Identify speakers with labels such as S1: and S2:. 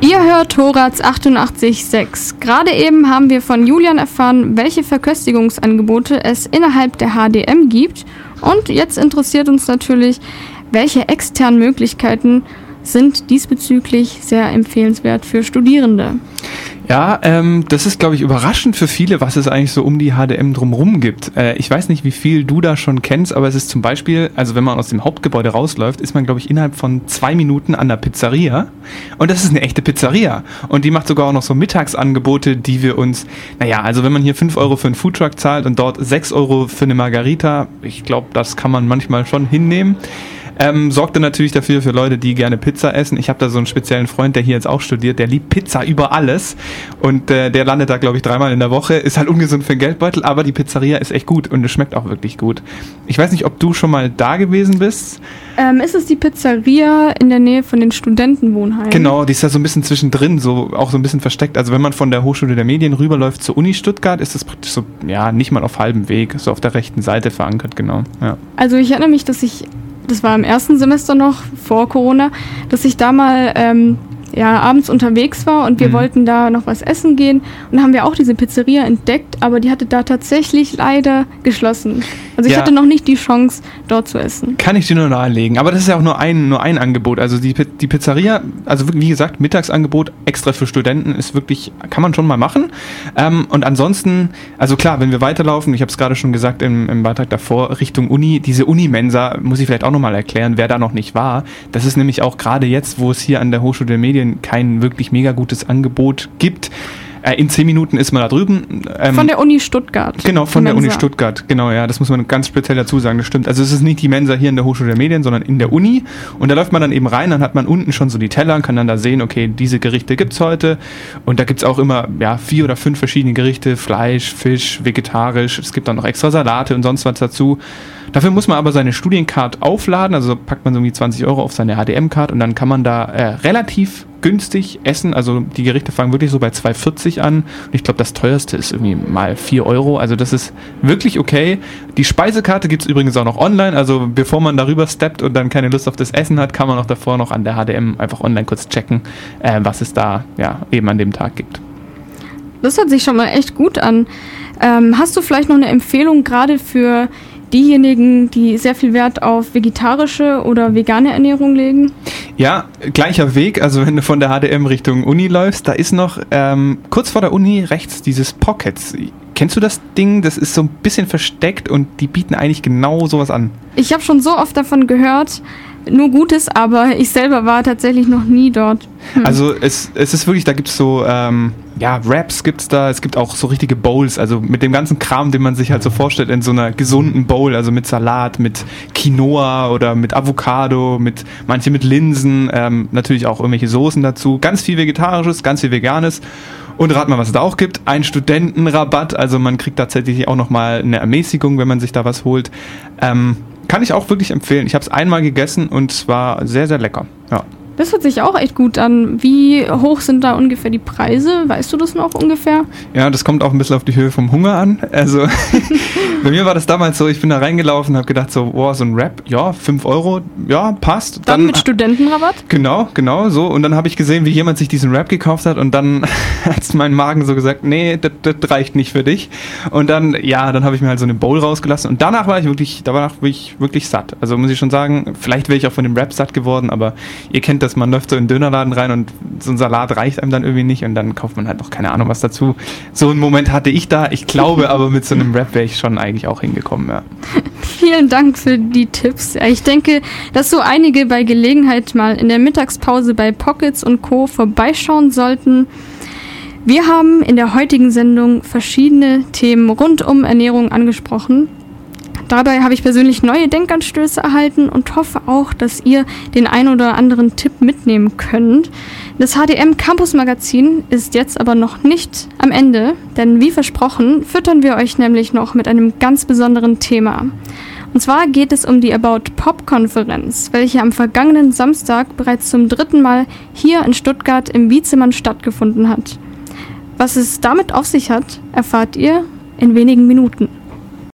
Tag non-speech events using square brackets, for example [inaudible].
S1: Ihr hört Horaz 88.6. Gerade eben haben wir von Julian erfahren, welche Verköstigungsangebote es innerhalb der HDM gibt. Und jetzt interessiert uns natürlich, welche externen Möglichkeiten sind diesbezüglich sehr empfehlenswert für Studierende.
S2: Ja, ähm, das ist, glaube ich, überraschend für viele, was es eigentlich so um die HDM drumherum gibt. Äh, ich weiß nicht, wie viel du da schon kennst, aber es ist zum Beispiel, also wenn man aus dem Hauptgebäude rausläuft, ist man, glaube ich, innerhalb von zwei Minuten an der Pizzeria. Und das ist eine echte Pizzeria. Und die macht sogar auch noch so Mittagsangebote, die wir uns, naja, also wenn man hier fünf Euro für einen Foodtruck zahlt und dort sechs Euro für eine Margarita, ich glaube, das kann man manchmal schon hinnehmen. Ähm, sorgte natürlich dafür für Leute, die gerne Pizza essen. Ich habe da so einen speziellen Freund, der hier jetzt auch studiert, der liebt Pizza über alles und äh, der landet da glaube ich dreimal in der Woche. Ist halt ungesund für den Geldbeutel, aber die Pizzeria ist echt gut und es schmeckt auch wirklich gut. Ich weiß nicht, ob du schon mal da gewesen bist.
S1: Ähm, ist es die Pizzeria in der Nähe von den Studentenwohnheimen?
S2: Genau, die ist da so ein bisschen zwischendrin, so auch so ein bisschen versteckt. Also wenn man von der Hochschule der Medien rüberläuft zur Uni Stuttgart, ist das praktisch so, ja, nicht mal auf halbem Weg, so auf der rechten Seite verankert, genau. Ja.
S1: Also ich erinnere mich, dass ich das war im ersten Semester noch vor Corona, dass ich da mal ähm, ja, abends unterwegs war und wir mhm. wollten da noch was essen gehen. Und haben wir auch diese Pizzeria entdeckt, aber die hatte da tatsächlich leider geschlossen. Also ich ja. hatte noch nicht die Chance, dort zu essen.
S2: Kann ich dir nur nahelegen. Aber das ist ja auch nur ein, nur ein Angebot. Also die, die Pizzeria, also wie gesagt, Mittagsangebot extra für Studenten ist wirklich, kann man schon mal machen. Ähm, und ansonsten, also klar, wenn wir weiterlaufen, ich habe es gerade schon gesagt im, im Beitrag davor, Richtung Uni, diese Unimensa, muss ich vielleicht auch nochmal erklären, wer da noch nicht war. Das ist nämlich auch gerade jetzt, wo es hier an der Hochschule der Medien Medien kein wirklich mega gutes Angebot gibt. Äh, in zehn Minuten ist man da drüben.
S1: Ähm, von der Uni Stuttgart.
S2: Genau, von der Uni Stuttgart. Genau, ja, das muss man ganz speziell dazu sagen. Das stimmt. Also es ist nicht die Mensa hier in der Hochschule der Medien, sondern in der Uni. Und da läuft man dann eben rein, dann hat man unten schon so die Teller und kann dann da sehen, okay, diese Gerichte gibt es heute. Und da gibt es auch immer ja, vier oder fünf verschiedene Gerichte. Fleisch, Fisch, vegetarisch. Es gibt dann noch extra Salate und sonst was dazu. Dafür muss man aber seine Studiencard aufladen, also packt man so irgendwie 20 Euro auf seine HDM-Card und dann kann man da äh, relativ günstig essen. Also die Gerichte fangen wirklich so bei 2,40 an. Und ich glaube, das teuerste ist irgendwie mal 4 Euro. Also das ist wirklich okay. Die Speisekarte gibt es übrigens auch noch online. Also bevor man darüber steppt und dann keine Lust auf das Essen hat, kann man auch davor noch an der HDM einfach online kurz checken, äh, was es da ja eben an dem Tag gibt.
S1: Das hört sich schon mal echt gut an. Ähm, hast du vielleicht noch eine Empfehlung gerade für diejenigen, die sehr viel Wert auf vegetarische oder vegane Ernährung legen?
S2: Ja, gleicher Weg. Also wenn du von der HDM Richtung Uni läufst, da ist noch ähm, kurz vor der Uni rechts dieses Pockets. Kennst du das Ding? Das ist so ein bisschen versteckt und die bieten eigentlich genau sowas an.
S1: Ich habe schon so oft davon gehört nur Gutes, aber ich selber war tatsächlich noch nie dort.
S2: Hm. Also es, es ist wirklich, da gibt es so, ähm, ja, Wraps gibt es da, es gibt auch so richtige Bowls, also mit dem ganzen Kram, den man sich halt so vorstellt in so einer gesunden Bowl, also mit Salat, mit Quinoa oder mit Avocado, mit manche mit Linsen, ähm, natürlich auch irgendwelche Soßen dazu, ganz viel Vegetarisches, ganz viel Veganes. Und rat mal, was es da auch gibt. Ein Studentenrabatt, also man kriegt tatsächlich auch nochmal eine Ermäßigung, wenn man sich da was holt. Ähm, kann ich auch wirklich empfehlen. Ich habe es einmal gegessen und es war sehr, sehr lecker. Ja.
S1: Das hört sich auch echt gut an. Wie hoch sind da ungefähr die Preise? Weißt du das noch ungefähr?
S2: Ja, das kommt auch ein bisschen auf die Höhe vom Hunger an. Also [laughs] bei mir war das damals so, ich bin da reingelaufen und habe gedacht so, boah, so ein Rap, ja, 5 Euro, ja, passt.
S1: Dann, dann mit Studentenrabatt?
S2: Genau, genau, so. Und dann habe ich gesehen, wie jemand sich diesen Rap gekauft hat und dann [laughs] hat mein Magen so gesagt, nee, das, das reicht nicht für dich. Und dann, ja, dann habe ich mir halt so eine Bowl rausgelassen und danach war ich wirklich, danach war ich wirklich satt. Also muss ich schon sagen, vielleicht wäre ich auch von dem Rap satt geworden, aber ihr kennt das dass man läuft so in den Dönerladen rein und so ein Salat reicht einem dann irgendwie nicht und dann kauft man halt noch keine Ahnung was dazu. So einen Moment hatte ich da. Ich glaube [laughs] aber mit so einem Rap wäre ich schon eigentlich auch hingekommen, ja.
S1: Vielen Dank für die Tipps. Ich denke, dass so einige bei Gelegenheit mal in der Mittagspause bei Pockets und Co. vorbeischauen sollten. Wir haben in der heutigen Sendung verschiedene Themen rund um Ernährung angesprochen. Dabei habe ich persönlich neue Denkanstöße erhalten und hoffe auch, dass ihr den ein oder anderen Tipp mitnehmen könnt. Das HDM Campus Magazin ist jetzt aber noch nicht am Ende, denn wie versprochen füttern wir euch nämlich noch mit einem ganz besonderen Thema. Und zwar geht es um die About Pop Konferenz, welche am vergangenen Samstag bereits zum dritten Mal hier in Stuttgart im Wiezemann stattgefunden hat. Was es damit auf sich hat, erfahrt ihr in wenigen Minuten.